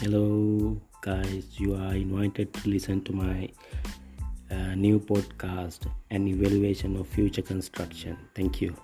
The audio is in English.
Hello, guys. You are invited to listen to my uh, new podcast, An Evaluation of Future Construction. Thank you.